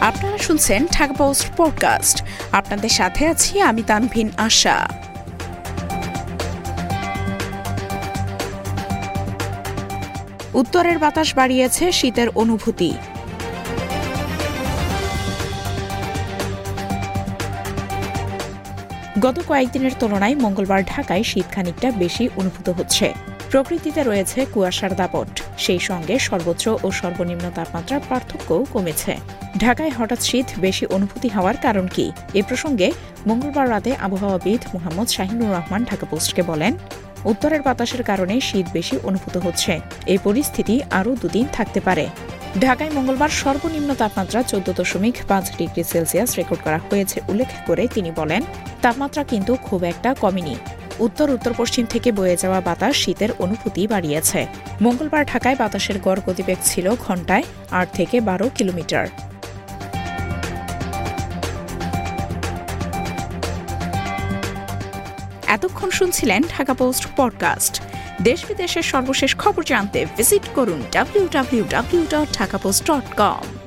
আপনারা শুনছেন Dhaka post podcast. আপনাদের সাথে আছি আমি তানভিন আশা। উত্তরের বাতাস বাড়িয়েছে শীতের অনুভূতি। গত কয়েকদিনের তুলনায় মঙ্গলবার ঢাকায় শীত খানিকটা বেশি অনুভূত হচ্ছে। প্রকৃতিতে রয়েছে কুয়াশার দাপট। সেই সঙ্গে সর্বোচ্চ ও সর্বনিম্ন তাপমাত্রার পার্থক্যও কমেছে। ঢাকায় হঠাৎ শীত বেশি অনুভূতি হওয়ার কারণ কি? এ প্রসঙ্গে মঙ্গলবার রাতে আবহাওয়াবিদ মোহাম্মদ শাহিনুর রহমান ঢাকা পোস্টকে বলেন, উত্তরের বাতাসের কারণে শীত বেশি অনুভূত হচ্ছে। এই পরিস্থিতি আরও দুদিন থাকতে পারে। ঢাকায় মঙ্গলবার সর্বনিম্ন তাপমাত্রা চোদ্দ দশমিক পাঁচ ডিগ্রি সেলসিয়াস রেকর্ড করা হয়েছে, উল্লেখ করে তিনি বলেন, তাপমাত্রা কিন্তু খুব একটা কমেনি। উত্তর উত্তর পশ্চিম থেকে বয়ে যাওয়া বাতাস শীতের অনুভূতি বাড়িয়েছে। মঙ্গলবার ঢাকায় বাতাসের গড় গতিবেগ ছিল ঘন্টায় আট থেকে বারো কিলোমিটার। এতক্ষণ শুনছিলেন ঢাকা পোস্ট পডকাস্ট। দেশ বিদেশের সর্বশেষ খবর জানতে ভিজিট করুন W W W dot Dhaka post dot com